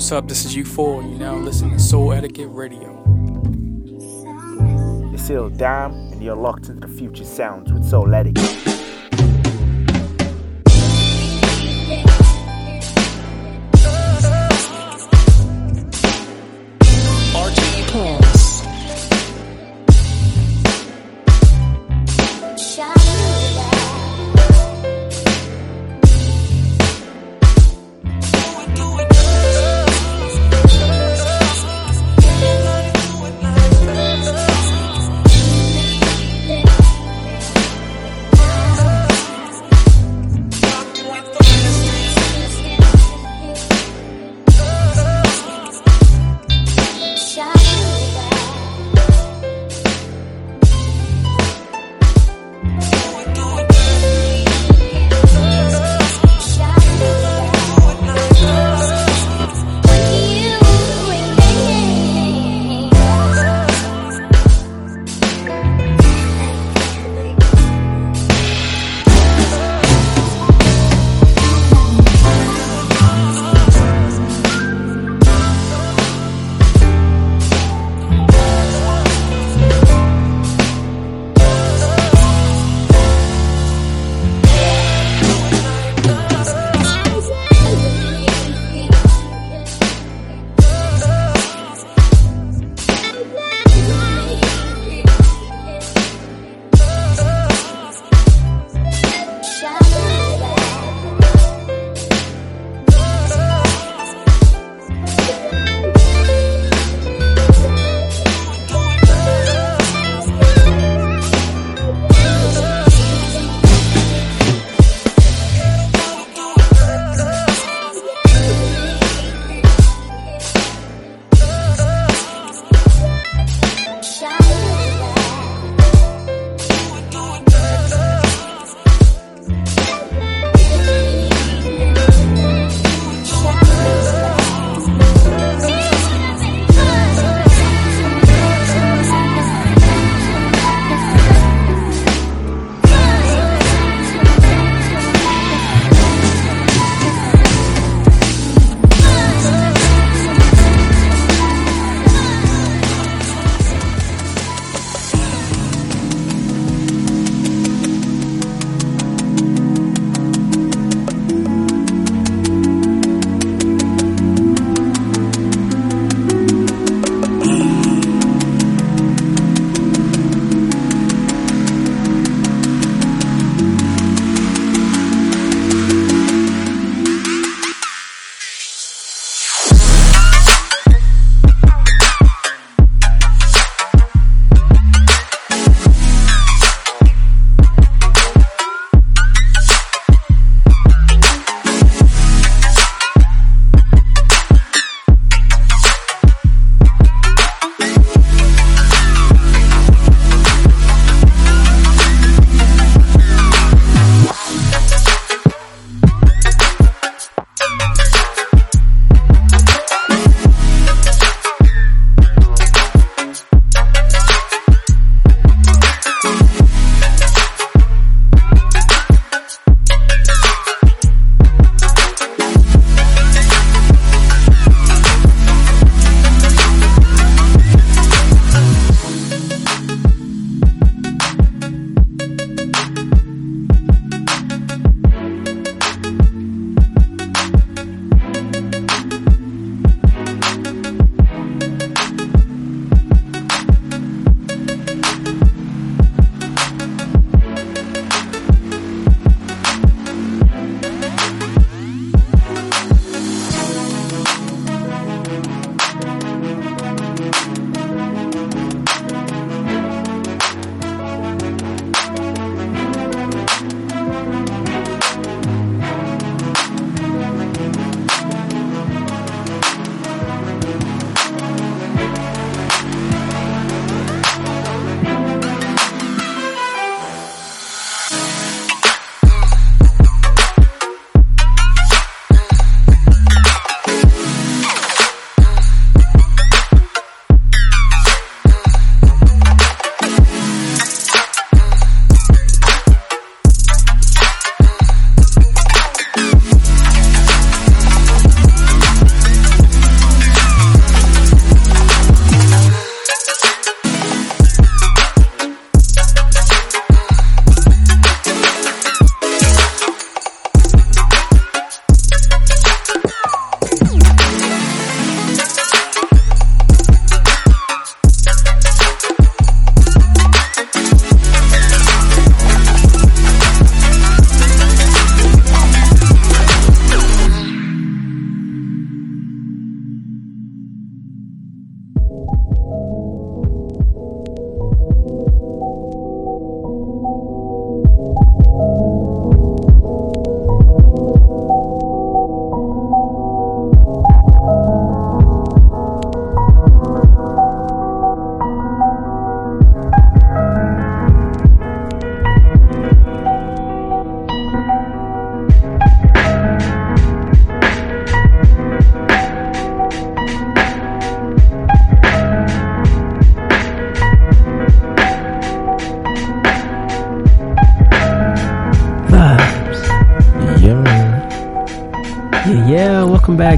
What's up? This is U4. You now listen to Soul Etiquette Radio. It's still Dam, and you're locked into the future sounds with Soul Etiquette.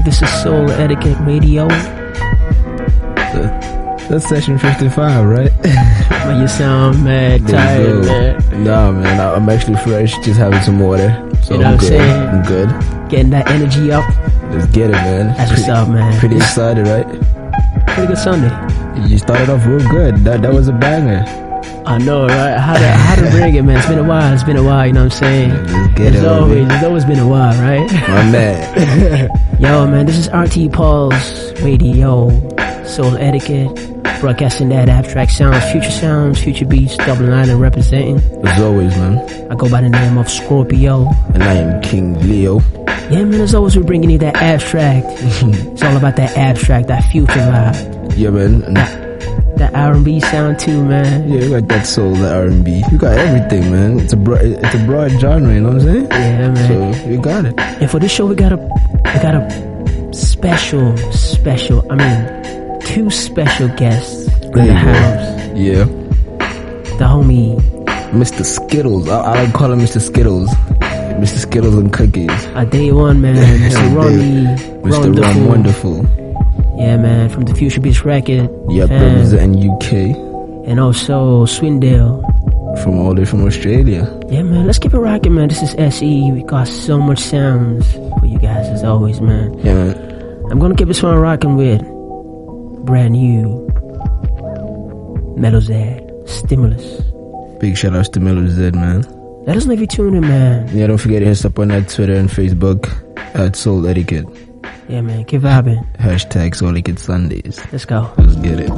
This is Soul Etiquette Radio. That's session 55, right? But you sound mad tired, man. Nah, man, I- I'm actually fresh, just having some water. So You know I'm what I'm good. saying? I'm good. Getting that energy up. Let's get it, man. That's what's up, man. Pretty excited, right? Pretty good Sunday. You started off real good. That that was a banger. I know, right? How to how to bring it, man. It's been a while. It's been a while. You know what I'm saying? Let's get It's it, always it's always been a while, right? My man. Yo, man, this is RTÉ Pulse Radio, Soul Etiquette, broadcasting that abstract sounds, future sounds, future beats, double line and representing. As always, man. I go by the name of Scorpio. And I am King Leo. Yeah, man, as always, we're bringing you that abstract. it's all about that abstract, that future vibe, Yeah, man. And, that R&B sound too, man. yeah, you got that soul, that R&B. You got everything, man. It's a broad, it's a broad genre. You know what I'm saying? Yeah, man. So you got it. And for this show, we got a we got a special, special. I mean, two special guests in There the house. go. Yeah. The homie Mr. Skittles. I, I like calling Mr. Skittles. Mr. Skittles and cookies. A day one man, Mr. Ronnie, Mr. Ron Wonderful. Yeah, man, from the Future Beats record. Yep, and, representing UK and also Swindail. From all the way from Australia. Yeah, man, let's keep it rocking, man. This is SE. We got so much sounds for you guys as always, man. Yeah, man. I'm gonna keep this one rocking with brand new Melo Z Stimulus. Big shout outs to Melo Z, man. Let us know if you're tuning in, man. Yeah, don't forget to hit us up on that Twitter and Facebook at Soul Etiquette. Yeah, man, keep vibing. Hashtag Soul Etiquette Sundays. Let's go. Let's get it.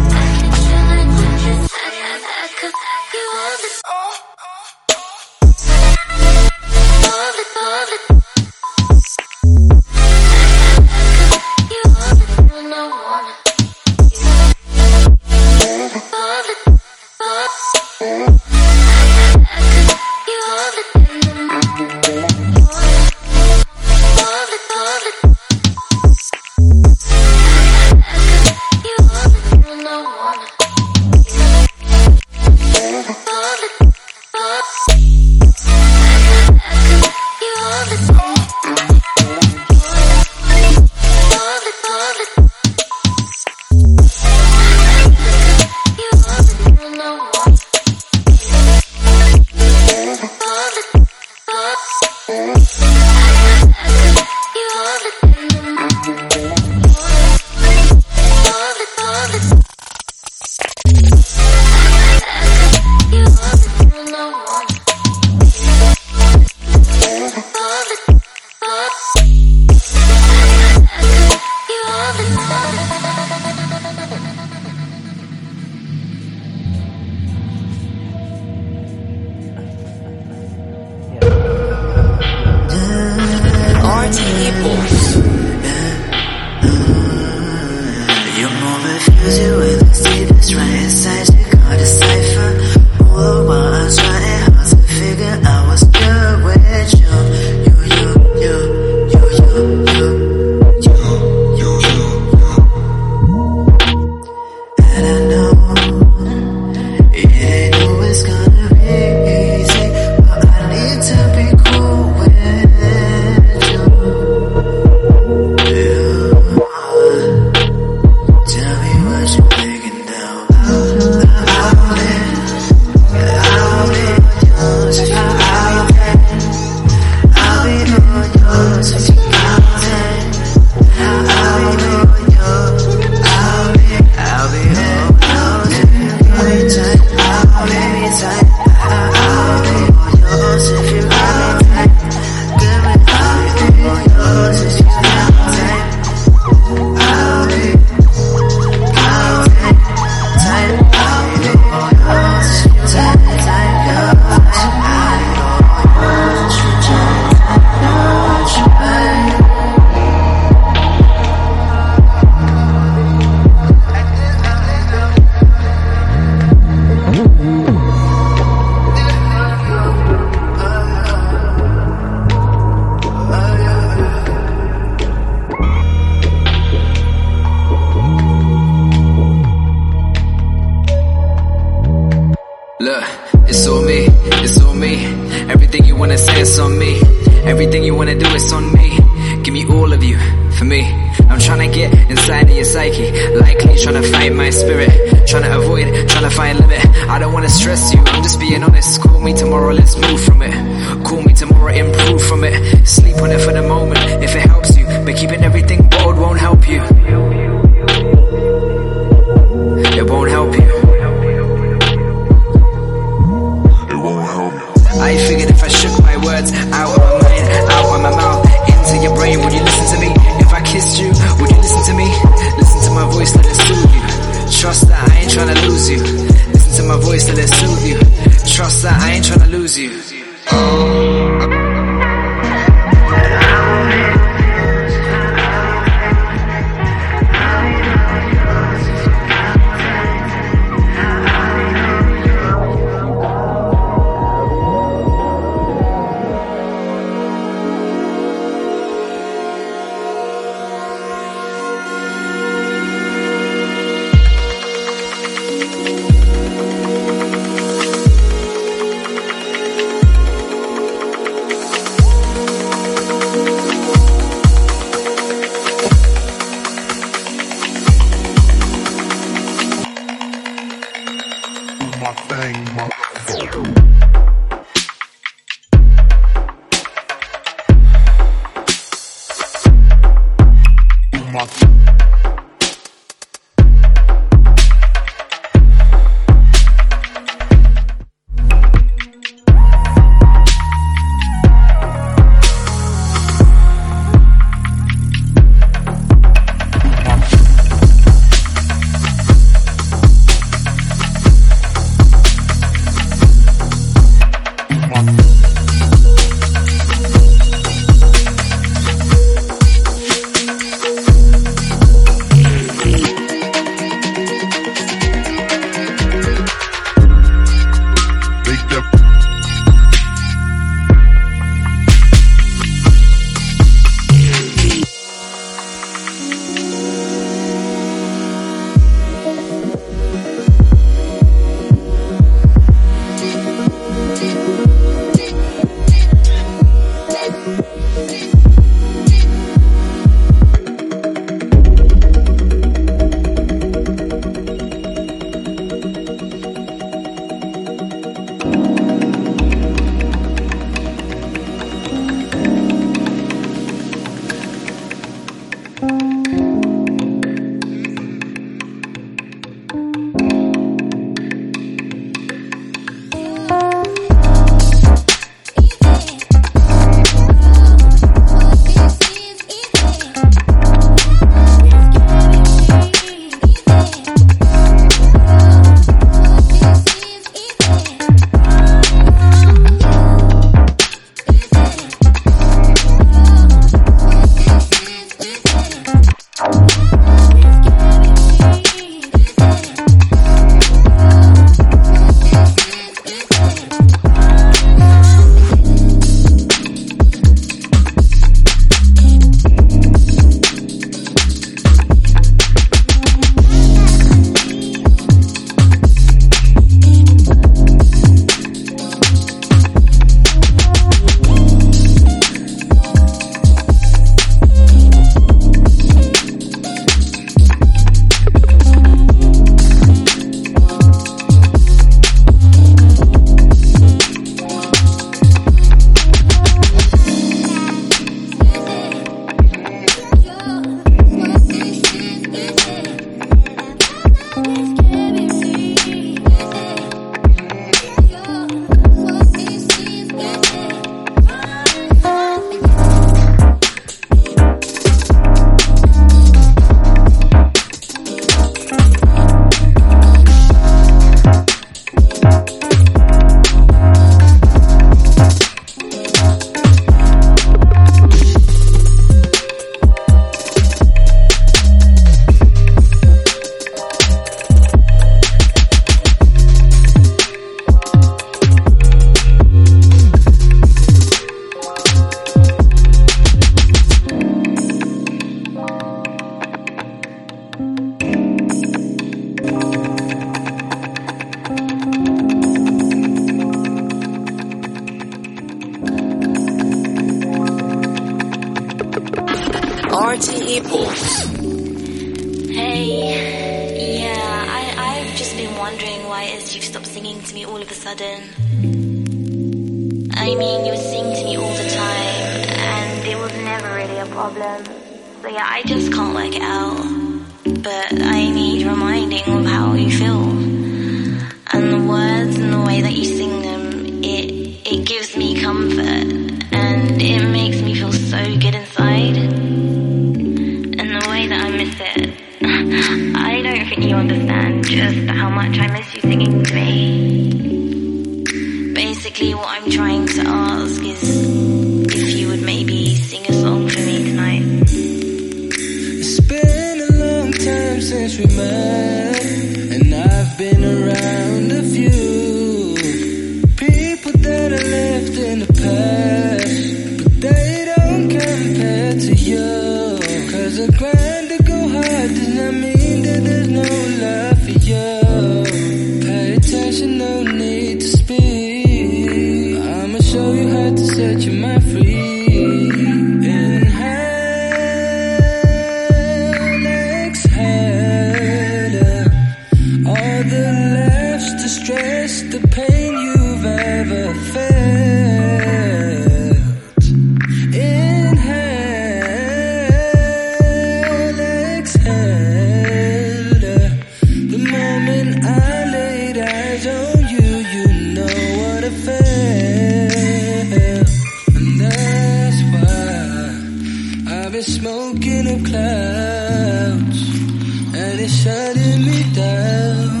down,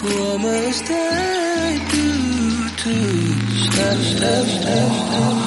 but what must I do to stop, stop, stop?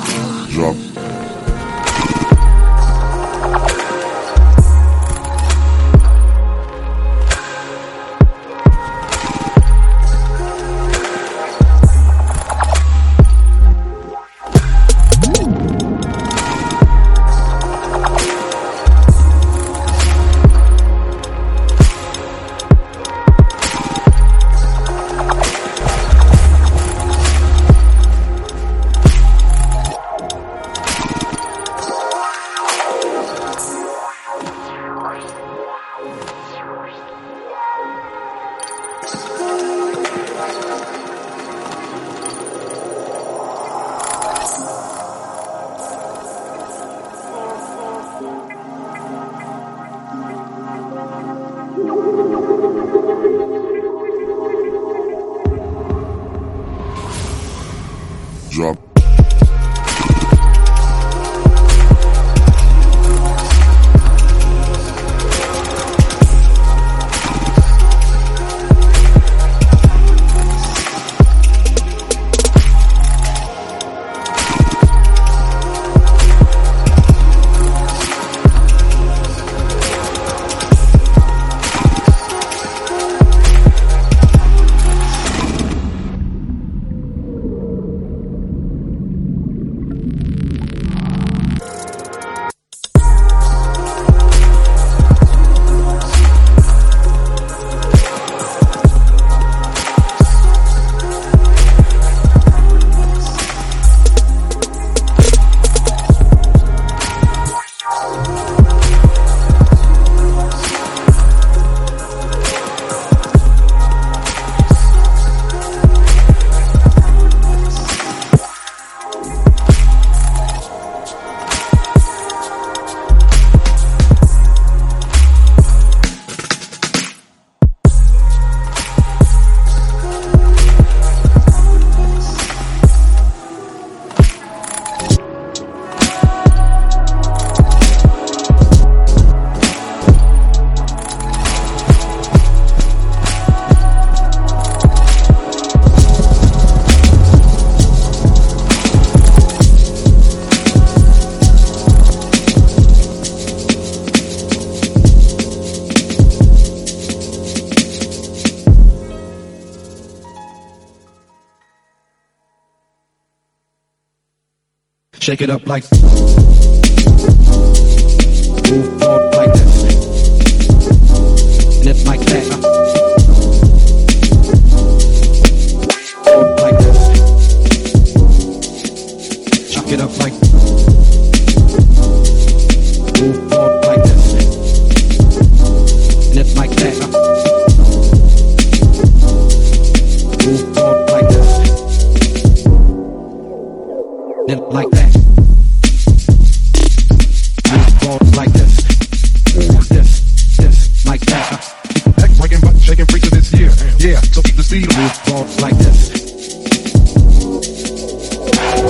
Shake it up like.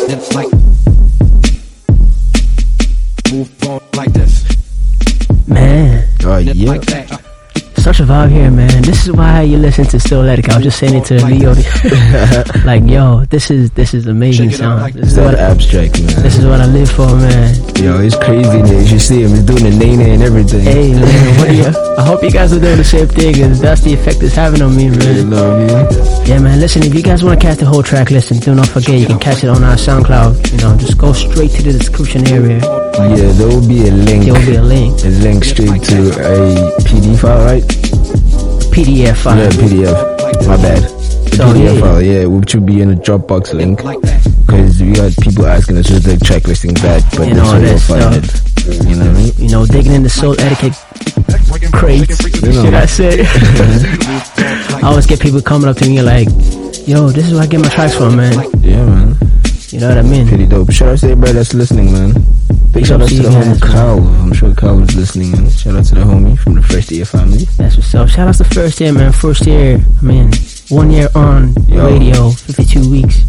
Then like. Move forward like this. Man, Oh yeah. such a vibe here, man. This is why you listen to Souletiquette. I was just saying it to Leo. like, yo, this is this is amazing Shake sound. like This is That what abstract, man. this is what I live for, man. Yo, it's crazy, man. You see him, he's doing the nene and everything. Hey, man, what do you? I hope you guys are doing the same thing, cause that's the effect it's having on me, man. know what I? Yeah, man. Listen, if you guys want to catch the whole track listen, do not forget you can catch it on our SoundCloud. You know, just go straight to the description area. Yeah, there will be a link. There will be a link, A link straight to a PD file, right? PDF file. Yeah, PDF. My bad. So, PDF yeah. file, yeah, which will be in a Dropbox link. Because we got people asking us where the track listings at, but And this all way that you'll find stuff. it. You know what I mean? You know, digging in the Souletiquette crates. You know. Should I say? I always get people coming up to me like, "Yo, this is where I get my tracks from, man." Yeah, man. You know what I mean? Pretty dope. Shout out to everybody that's listening, man. Big shout out to the homie man. Kyle. I'm sure Kyle was listening. And shout out to the homie from the First Year family. That's what's up. Shout out to the first year, man. First year, I mean, one year on Yo. radio, 52 weeks.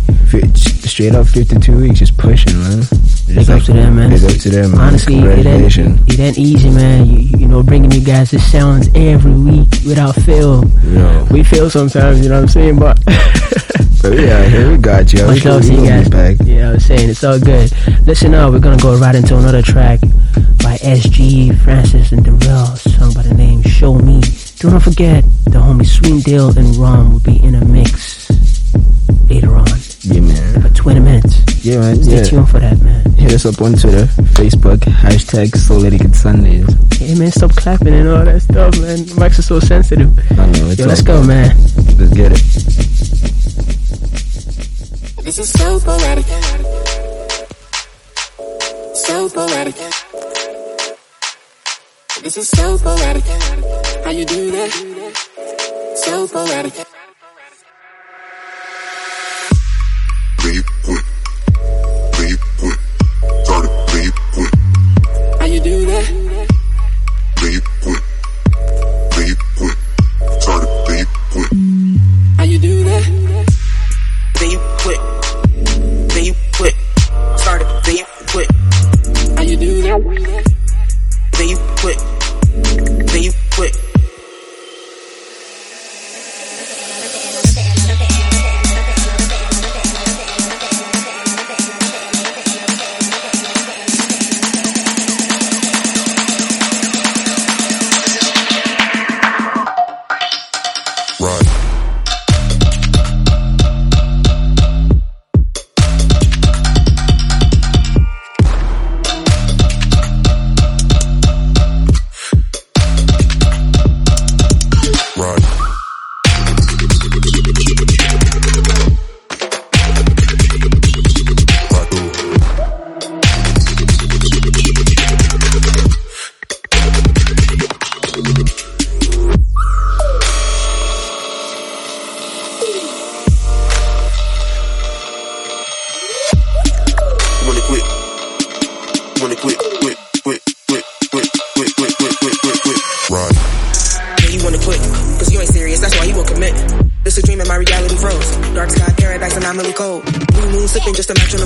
Straight up 52 weeks, just pushing, man. Big up to them, man. Big up to them, man. Honestly, it ain't, it ain't easy, man. You, you know, bringing you guys the sounds every week without fail. Yo. We fail sometimes, you know what I'm saying? But But yeah, here we got you. Much love to you guys. back. Yeah, I was saying it's all good. Listen up, we're gonna go right into another track by SG, Francis, and Darrell, sung by the name Show Me. Do not forget, the homie Sweet Swindail and Rom will be in a mix later on Yeah, man. for 20 minutes. Yeah, man. Stay Yeah. tuned for that, man. Hit us up on Twitter, Facebook, hashtag Souletiquette Sundays. Hey, man, stop clapping and all that stuff, man. Mics are so sensitive. I know, it's Yo, let's go, good. man. Let's get it. This is so poetic. So poetic. This is so poetic. How you do that? So poetic. How you do that? Leave quick. Leave quick. Started leave quick. How you do that? Then you quit. Then you quit. Started. Then you quit. How you do that? Then you quit. Then you quit.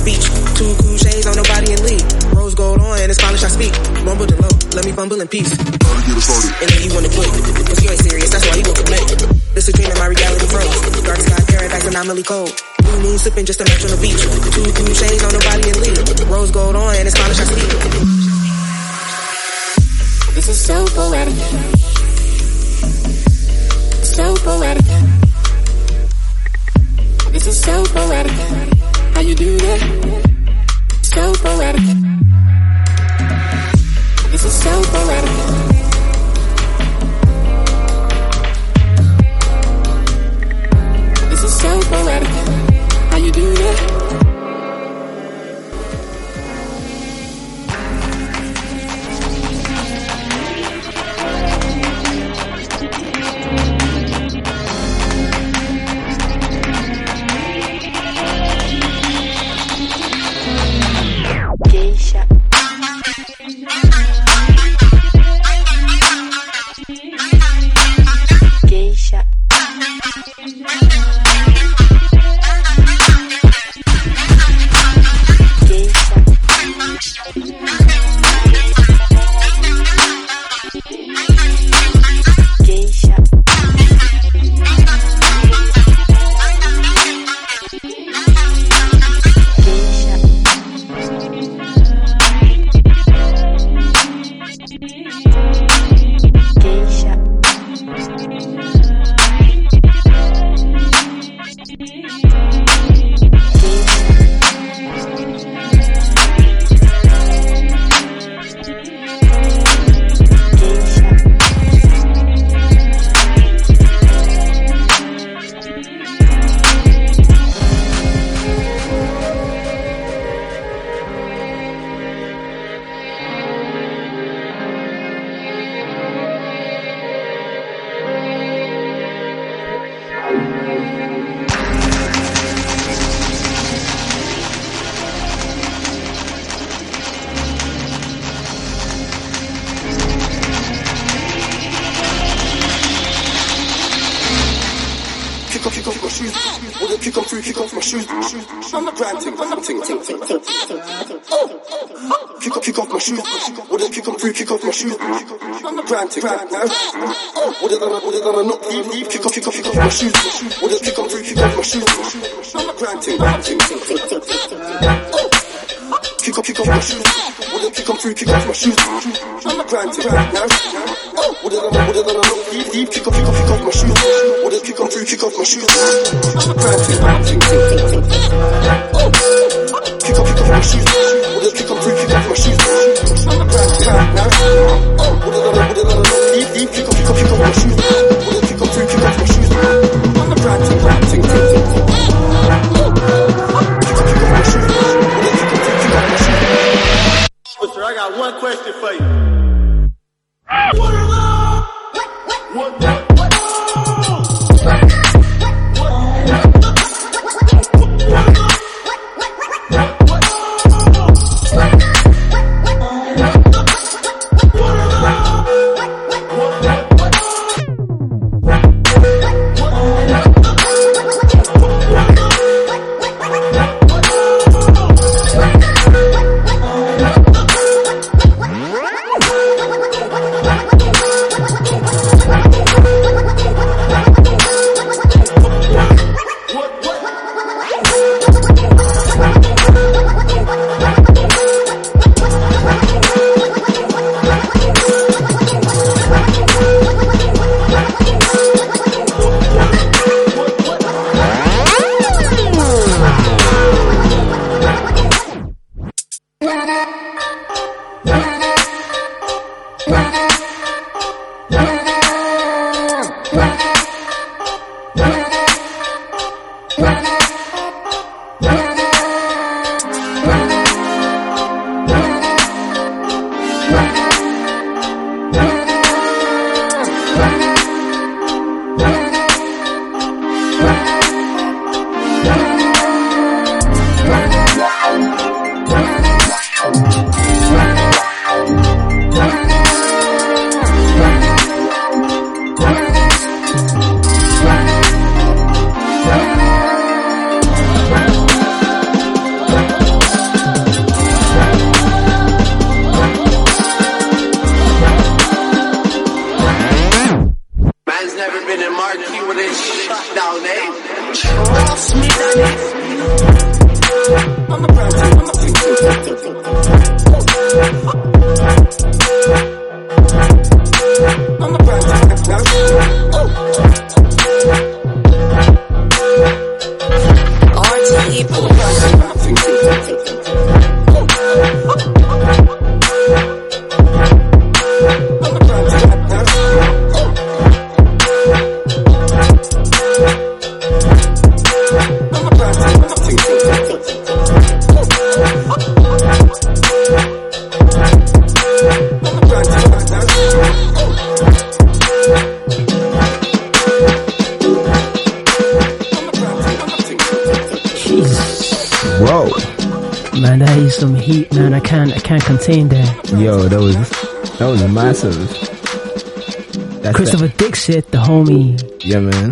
Beach. Two cool shades on nobody in league. Rose gold on and it's polished I speak. Rumble the low. Let me bumble in peace. And then you wanna quit. Cause you ain't serious. That's why you won't commit. This a dream and my reality froze. Dark sky paradise and I'm cold. Blue moon sipping just a match on the beach. Two cool shades on nobody in league. Rose gold on and it's polished I speak. This is so poetic. So poetic. This is so poetic. How you do that? So poetic. This is so poetic. This is so poetic. How you do that?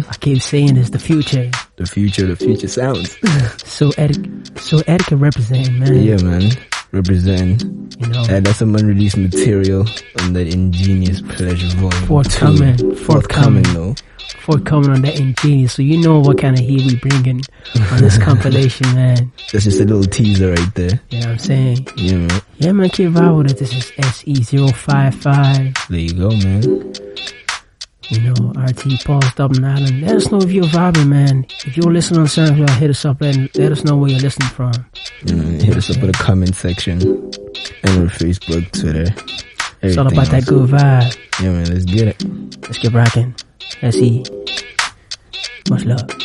I keep saying this, the future. The future, the future sounds. So Eric, so Eric can represent, man. yeah, man. Represent. You know. And that's some unreleased material on that ingenious pleasure volume. Forthcoming, two. forthcoming. though. Forthcoming on that ingenious. So you know what kind of heat we bringing on this compilation, man. That's just a little teaser right there. You know what I'm saying? Yeah, man. Yeah, man, keep vibe with it. This is SE055. There you go, man. You know, Dublin Ireland. Let us know if you're vibing, man. If you're listening on SoundCloud, hit us up and let us know where you're listening from. Mm, hit us up in the comment section. And on Facebook, Twitter. It's all about that else. good vibe. Yeah, man, let's get it. Let's get rocking. SE. Much love.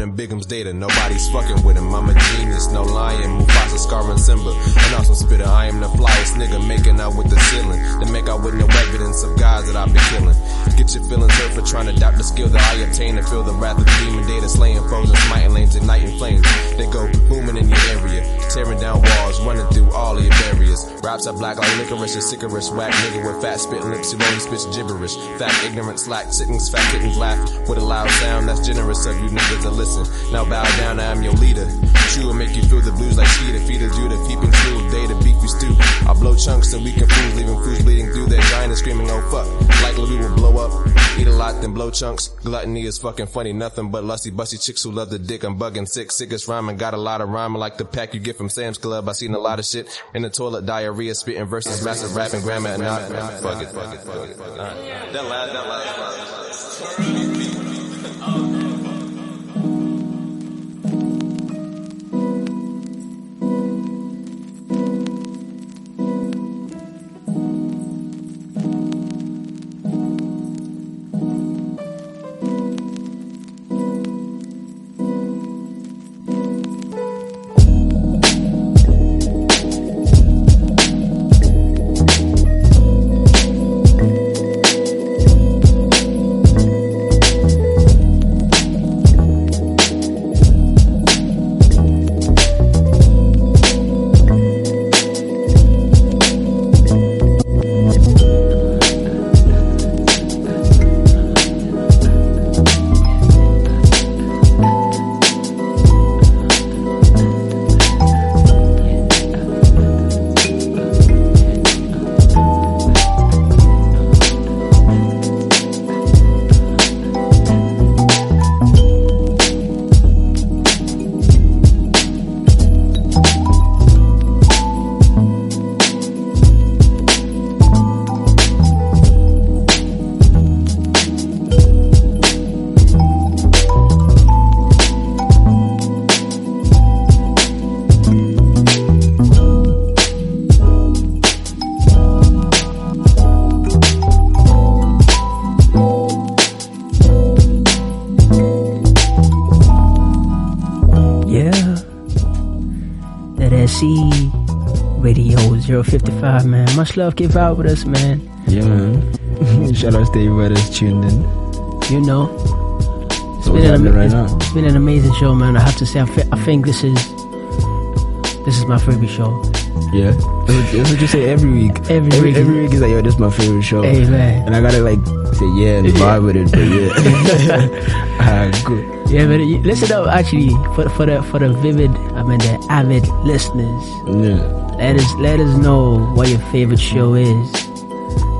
Doper than Bigum's data. Nobody's fucking with him. I'm a genius, no lying. Mufasa, Scar, and Simba. And also spitter. I am the flyest nigga making out with the ceiling. Then make out with no evidence of guys that I've been killing. Get your feelings hurt for trying to doubt the skill that I obtain and feel the wrath of the demon data slaying foes and smiting lanes, igniting flames. They go booming in your area, tearing down walls, running through all of your barriers. Raps are black like licorice and sycoris, whack nigga with fat spit lips who only spits gibberish. Fat ignorance, slack sittings, fat kittens laugh with a loud sound that's generous of you niggas to listen. Now bow down, I am your leader. True will make you feel the blues like Skeeter, a Judah, peeping through, day to beat you stew. I blow chunks and we fools, leaving fools bleeding through their giant screaming, oh fuck. Likely we will blow up. Eat a lot, then blow chunks. Gluttony is fucking funny, nothing but lusty, busty chicks who love the dick. I'm bugging sick, sickest rhyming. Got a lot of rhyming like the pack you get from Sam's Club. I seen a lot of shit in the toilet, diarrhea, spitting verses, massive rapping, grammar, and not. Fuck it, fuck it, fuck it. Alright. That last, that last, Yeah. Radio 055, man. Much love, give out with us, man. Yeah, man. Shout out to everybody that's tuned in. You know. It's So been, an, happening right it's- now? it's been an amazing show, man. I have to say, I, fe- I think this is this is my favorite show. Yeah, that's what, you say every week. Every every, week. every week is like, yo, this is my favorite show. Hey, man. And I gotta like say yeah and vibe with it, but yeah. Alright, good. Yeah, but listen up. Actually, for for the for the vivid, I mean the avid listeners, Yeah. Let us let us know what your favorite show is.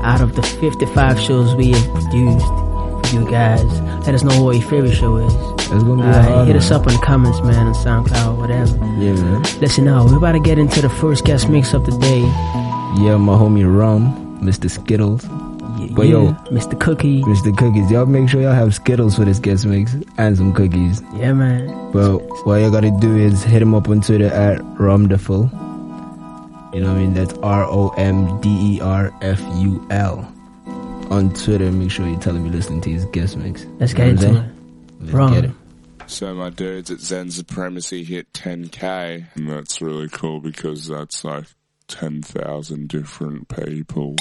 Out of the 55 shows we have produced for you guys, let us know what your favorite show is. It's gonna be Alright, hard, hit us up in the comments, man, on SoundCloud, whatever. Yeah, man. Listen now, we're about to get into the first guest mix of the day. Yeah, my homie Rom, Mr. Skittles. But yo, Mr. Cookie. Mr. Cookies, y'all make sure y'all have Skittles for this guest mix and some cookies. Yeah, man. But what y'all gotta do is hit him up on Twitter at Romderful. You know what I mean? That's R O M D E R F U L. On Twitter, make sure you tell him you're listening to his guest mix. Let's get know what I'm into it. Let's get it. So my dudes at Zen Supremacy hit 10k, and that's really cool because that's like 10,000 different people.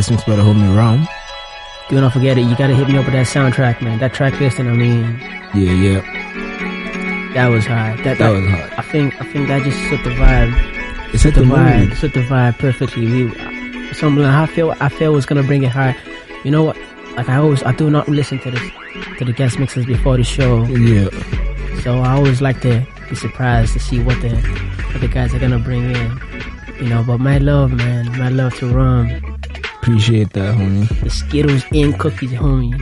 Wonderful guest mix by the homie Rom. Do not forget it. You gotta hit me up with that soundtrack, man. That track listing. I mean, Yeah, yeah. that was hard. That, That was hard. I think. I think that just set the vibe. It set the vibe. mood. Set the vibe perfectly. We. Something I feel. I feel was gonna bring it high. You know what? Like I always. I do not listen to the to the guest mixes before the show. Yeah. So I always like to be surprised to see what the what the guys are gonna bring in. You know, but my love, man, my love to Rom. Appreciate that, homie. The Skittles and cookies, homie.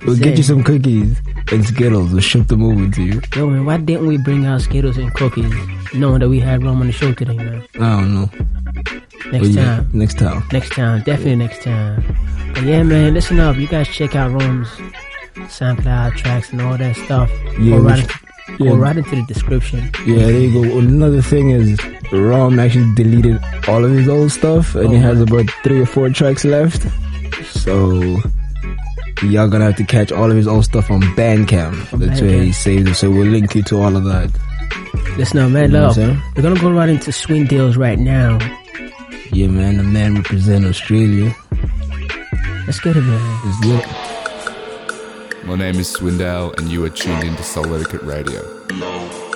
we'll get you some cookies and Skittles. We'll ship them over to you. Yo, man, why didn't we bring out Skittles and cookies, knowing that we had Rom on the show today, man? I don't know. Next But yeah, time. Next time. Next time, definitely next time. But yeah, man, listen up. You guys check out Rom's SoundCloud tracks and all that stuff. Yeah, go, right yeah. go right into the description. Yeah, there you go. Another thing is, Rom actually deleted all of his old stuff, and he Oh. has about three or four tracks left. So y'all gonna have to catch all of his old stuff on Bandcamp. That's where he Bandcamp. saved it. So we'll link you to all of that. Listen up, man, You know love. what I'm saying? We're gonna go right into Swindail's right now. Yeah, man. The man represent Australia. Let's get it, man. It's good. My name is Swindail, and you are tuned into Souletiquette Radio.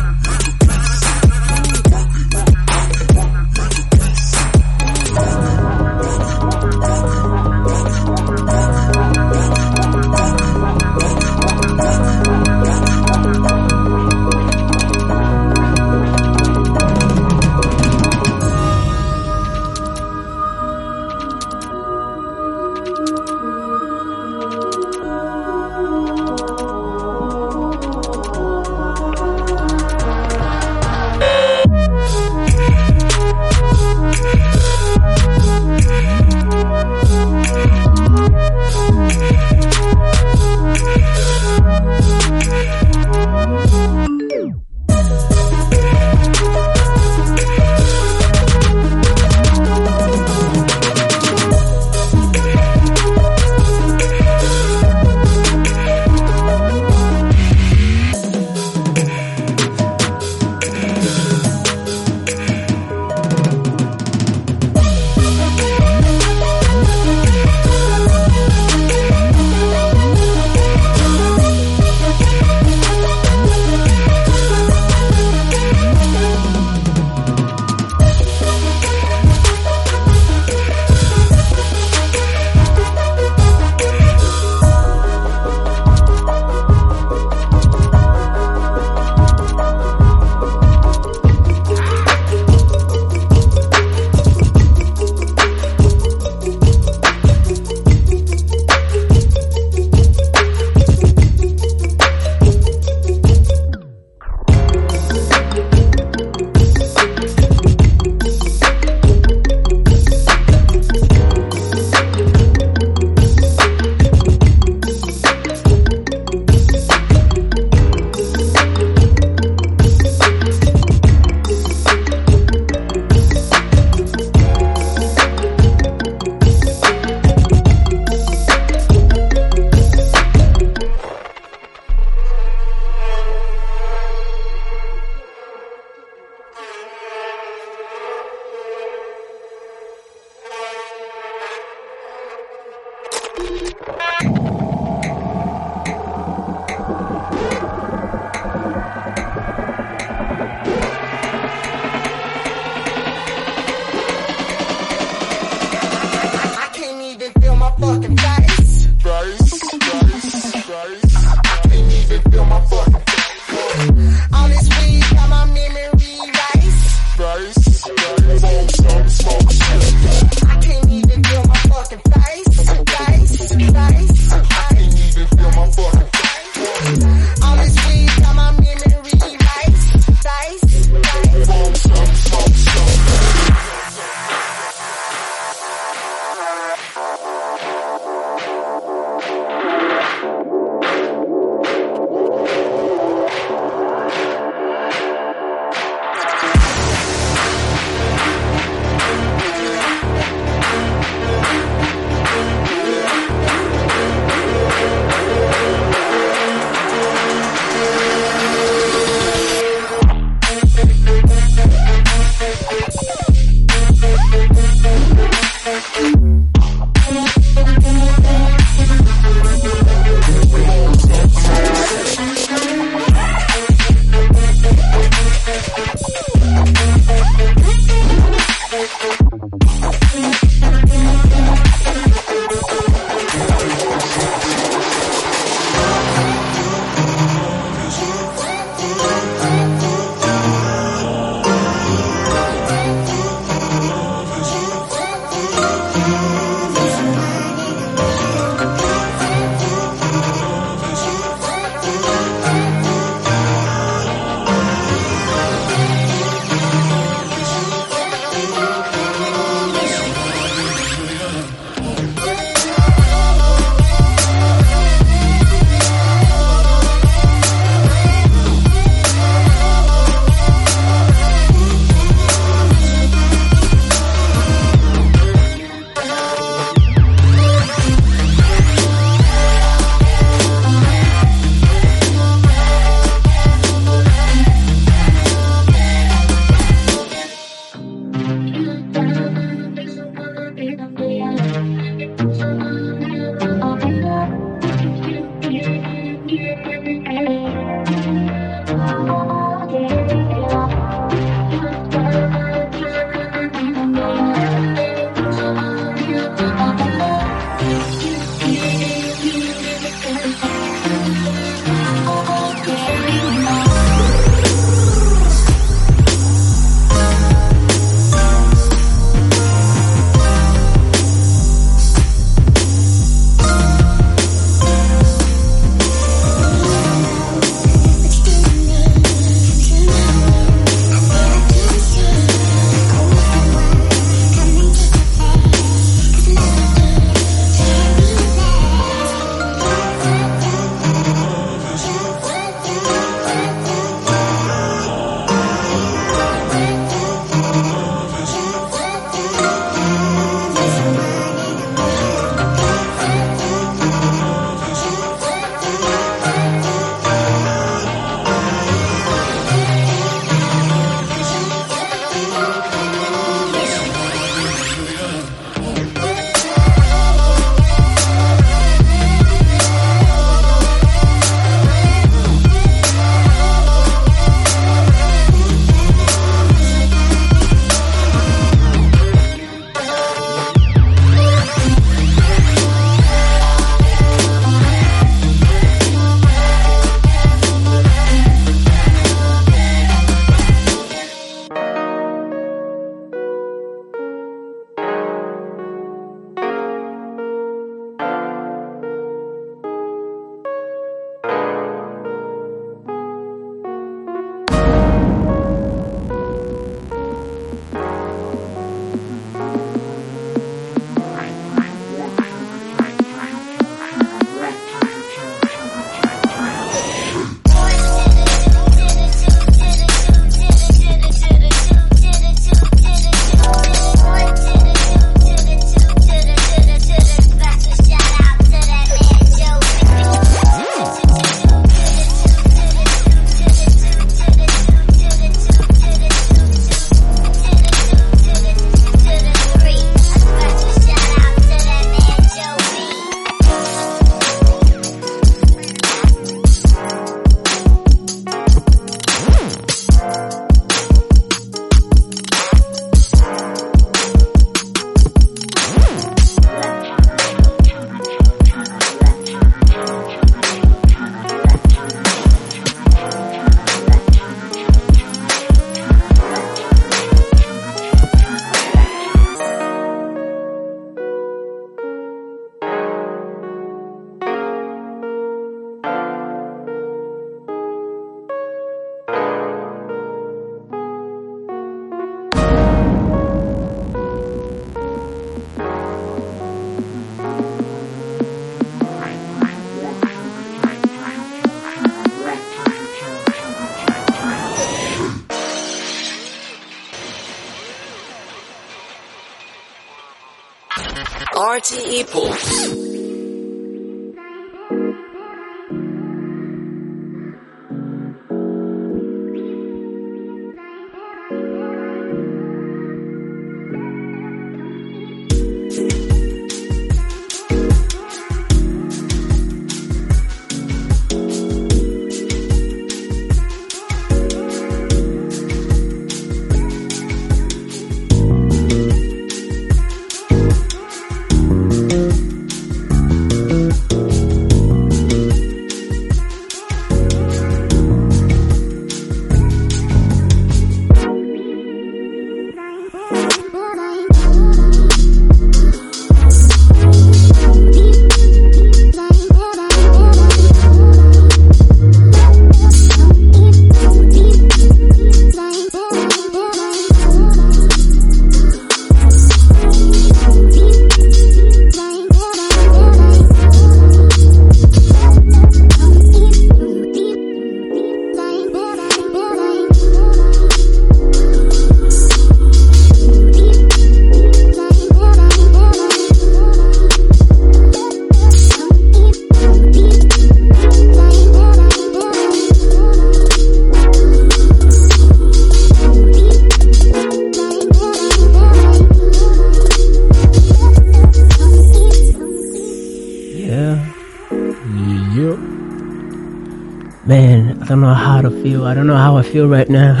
Feel. I don't know how I feel right now.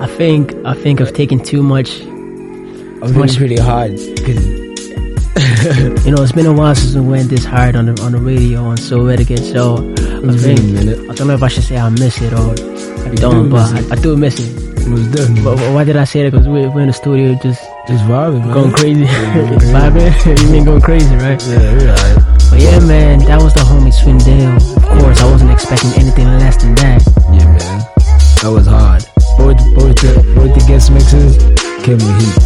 I think I think I've taken too much. I'm feeling pretty hard because you know, it's been a while since we went this hard on the on the radio on Etiquette. So I It's been a think. I don't know if I should say I miss it or I You don't, do but. I, I do miss it. Most definitely. But, but why did I say that? Because we're, we're in the studio just just vibing, man. going crazy, Yeah, vibing. you mean going crazy, right? Yeah, we're alright. Yeah, man, that was the homie Swindail. Of course, I wasn't expecting anything less than that. Yeah, man. That was hard. Both, both, the, both the guest mixes came with heat.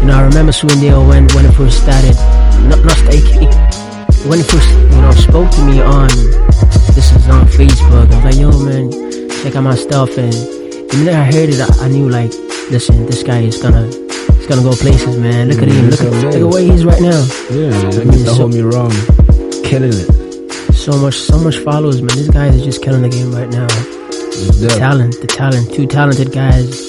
You know, I remember Swindail when when it first started. Not not st- it- when it first you know spoke to me on this is on Facebook. I was like, yo, man, check out my stuff. And the minute I heard it, I, I knew like, listen, this guy is gonna gonna go places, man. Look at him. Look at, look at where he is right now. Yeah, I look mean, at the so- homie Rom. Killing it. So much, so much followers, man. This guy is just killing the game right now. The talent, the talent, two talented guys.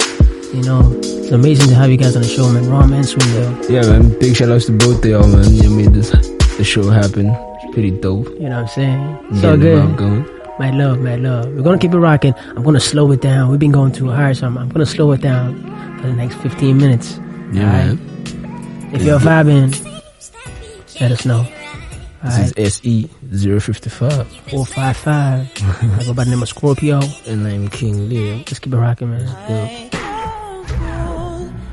You know, it's amazing to have you guys on the show, man. Rom and Swindail. Yeah, man. Big shout outs to both of y'all, man. You made this the show happen. It's pretty dope. You know what I'm saying? Getting So the good. Mad love, my love. We're gonna keep it rocking. I'm gonna slow it down. We've been going too hard, so I'm, I'm gonna slow it down for the next 15 minutes. Yeah, Alright? man. If you're vibing, let us know. This is SE 055. 455. I go by the name of Scorpio. And I'm King Leo. Let's keep it rocking, man.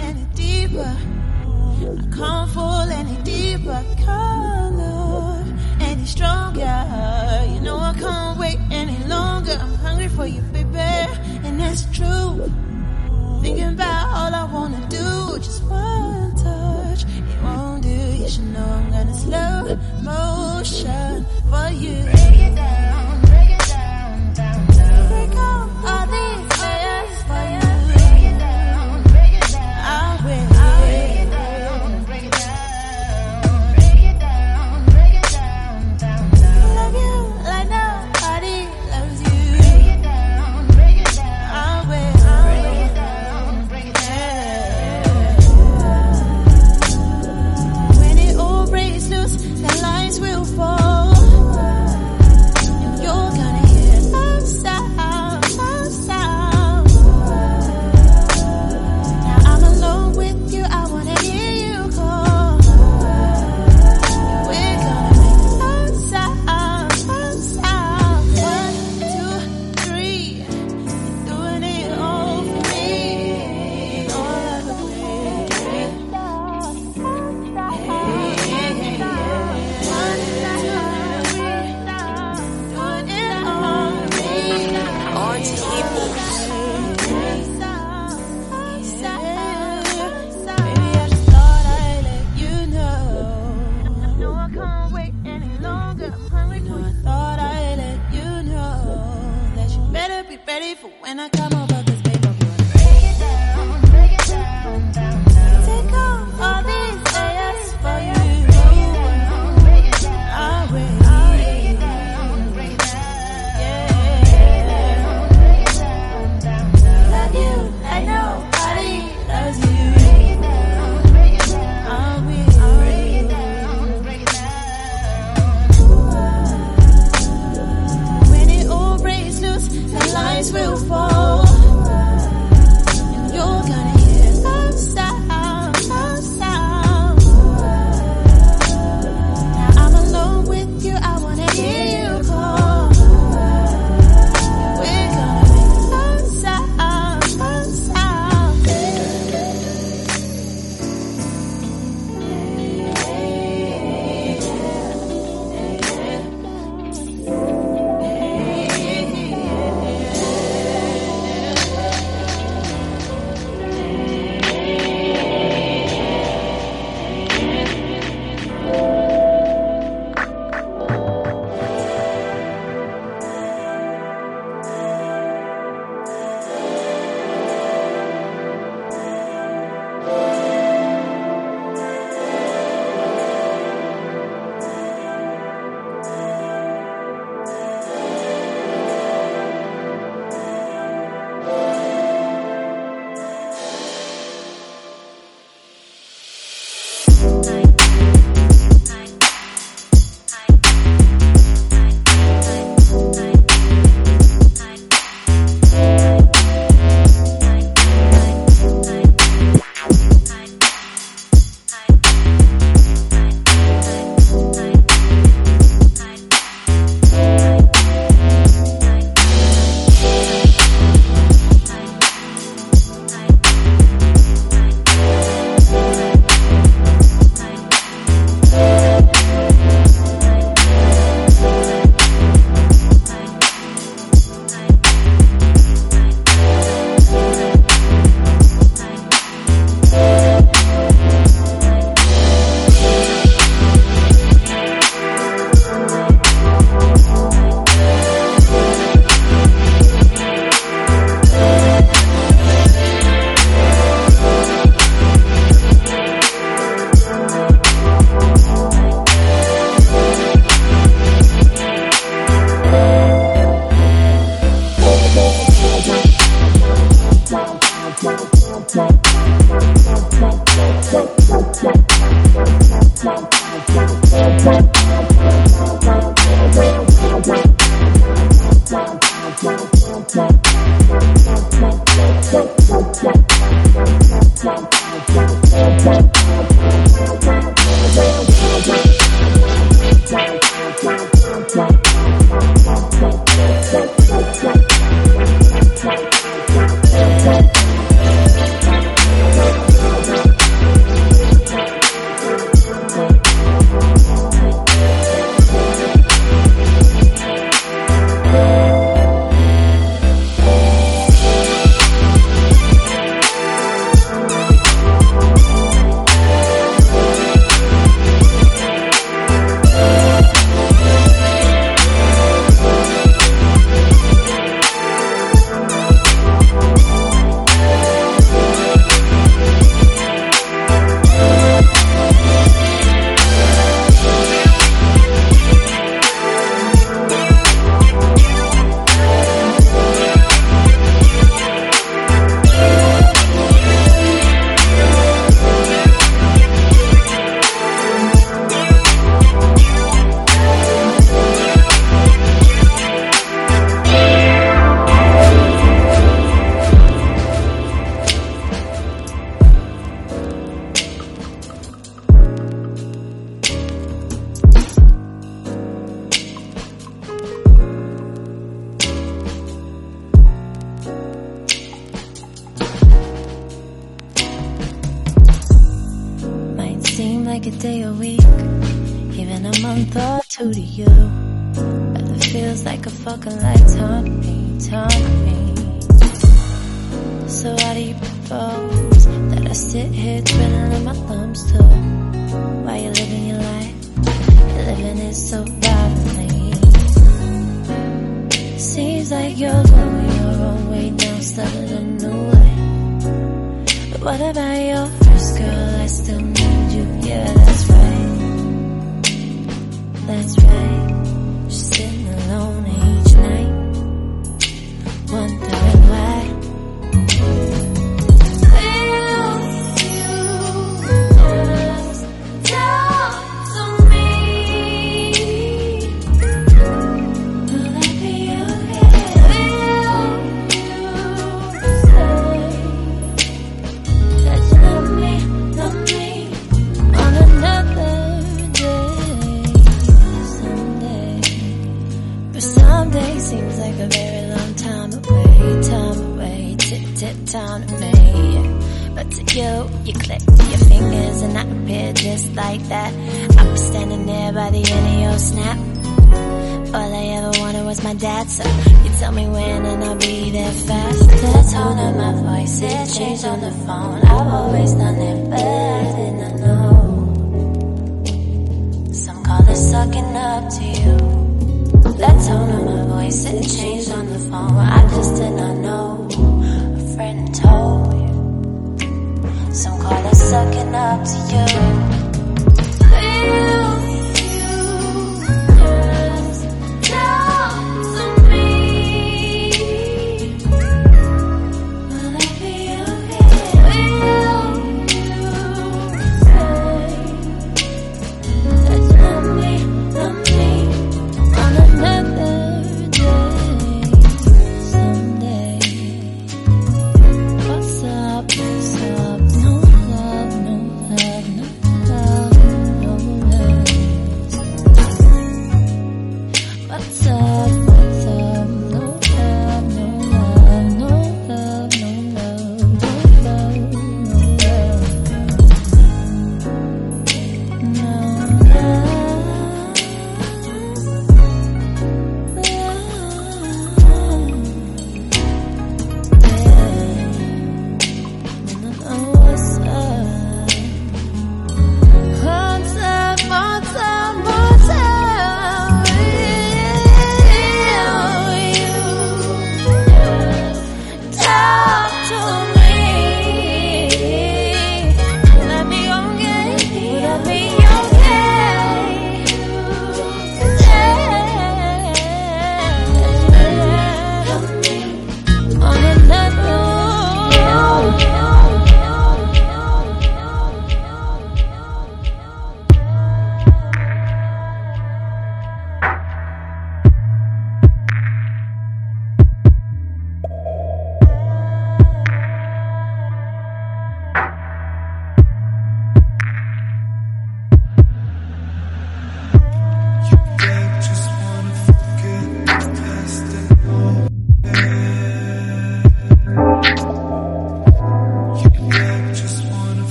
any deeper. I can't fall any deeper. Can't love any stronger. You know I can't wait any longer. I'm hungry for you, baby, and that's true. Thinking about all I wanna do, just one touch. It won't do. You should know I'm gonna slow motion for you. Break it down, break it down, down, down. Break all these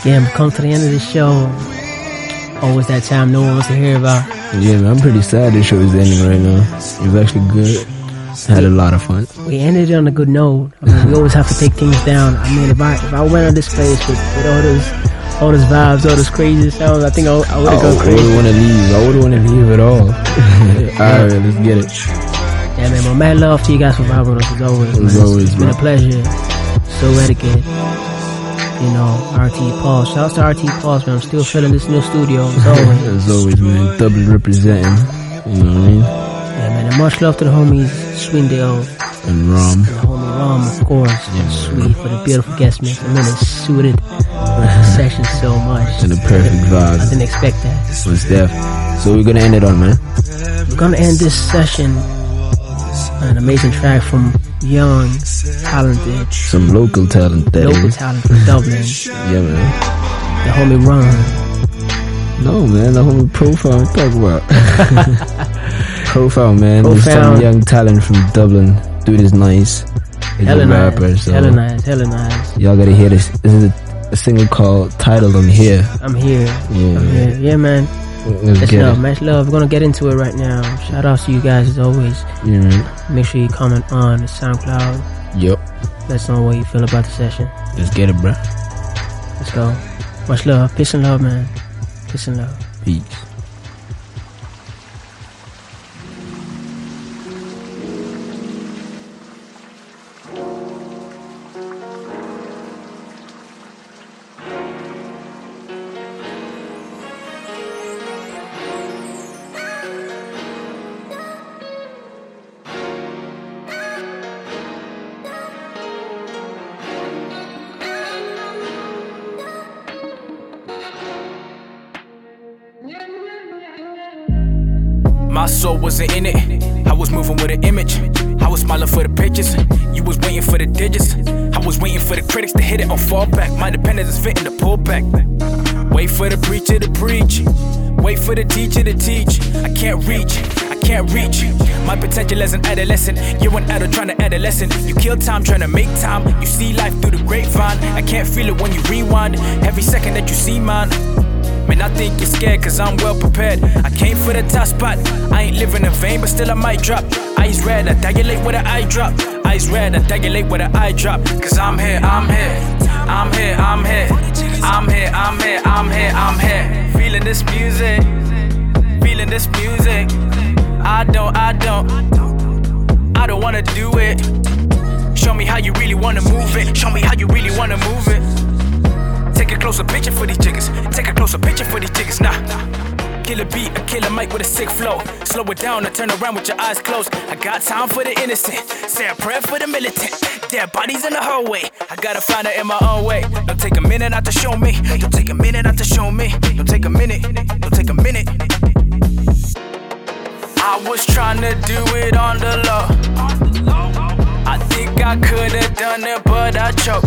again, come to the end of the show. Always that time no one wants to hear about. Yeah, man, I'm pretty sad this show is ending right now. It was actually good. Had a lot of fun. We ended it on a good note. I mean, we always have to take things down. I mean, if I if I went on this place with, with all those all those vibes, all those crazy sounds, I think I, I would have I gone wouldn't crazy. want to leave. I wouldn't want to leave at all. Alright, let's get it. Yeah, man. But mad love to you guys for vibing with us as always. As always, it's been a pleasure. So etiquette. You know, RTÉ Pulse. Shouts to RTÉ Pulse, man. I'm still feeling this new studio as always. As always, man. Double representing. You know what I mean? Yeah, man. And much love to the homies Swindail And Rom. and the homie Rom, of course. and Sweet for the beautiful guest mix. I mean, it suited the session so much. And the perfect vibe. I didn't expect that. Most def. So we're gonna end it on, man. We're gonna end this session on an amazing track from young, talented, Some local talent that local is. talent from Dublin. Yeah, man. The homie Ron. No, man. The whole profile I'm talking about. profile, man. There's some young talent from Dublin. Dude is nice. He's Hella a nice. rapper, so Hella nice. Hella nice. y'all gotta hear this. This is a, a single called Title I'm Here. I'm here. Yeah. I'm here. Yeah, man. Let's Much love, it. much love. We're gonna get into it right now. Shout out to you guys as always. Man. Make sure you comment on SoundCloud. Yep. Let us know what you feel about the session. Let's get it, bro. Let's go. Much love. Peace and love, man. Peace and love. Peace. Is fitting to pull back. Wait for the preacher to preach. Wait for the teacher to teach. I can't reach. I can't reach. My potential as an adolescent. You're an adult trying to adolescent. You kill time trying to make time. You see life through the grapevine. I can't feel it when you rewind. Every second that you see mine. Man, I think you're scared cause I'm well prepared. I came for the top spot. I ain't living in vain, but still I might drop. Eyes red, I dilate with an eye drop. Eyes red, I dilate with an eye drop. Cause I'm here, I'm here. I'm here, I'm here. I'm here, I'm here, I'm here, I'm here. Feeling this music. Feeling this music. I don't, I don't. I don't wanna do it. Show me how you really wanna move it. Show me how you really wanna move it. Take a closer picture for these jiggers. Take a closer picture for these jiggers. Nah. Kill a beat, a killer mic with a sick flow. Slow it down and turn around with your eyes closed. I got time for the innocent. Say a prayer for the militant. Dead bodies in the hallway. I gotta find it in my own way. Don't take a minute not to show me. Don't take a minute not to show me. Don't take a minute. Don't take a minute. I was trying to do it on the low. I think I could've done it, but I choked.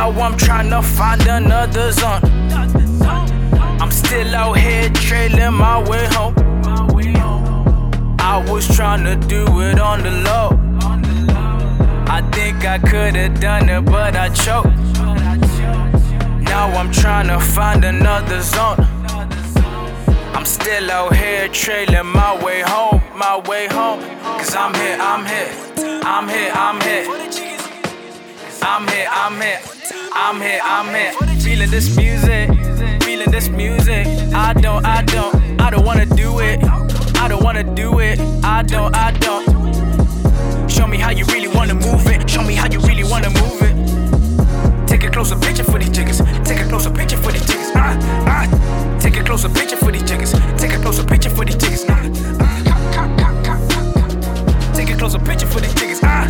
Now I'm trying to find another zone. I'm still out here trailing my way home. I was trying to do it on the low. I think I could've done it, but I choked. Now I'm trying to find another zone. I'm still out here trailing my way home, my way home. Cause I'm here, I'm here, I'm here, I'm here. I'm here, I'm here, I'm here, I'm here. Feeling this music, feeling this music. I don't, I don't, I don't wanna do it. I don't wanna do it. I don't, I don't. Show me how you really wanna move it. Show me how you really wanna move it. Take a closer picture for these jiggers. Take a closer picture for these jiggers. Ah, ah. Take a closer picture for these jiggers. Take a closer picture for these jiggers. Ah, ah. Take a closer picture for these jiggers. Ah,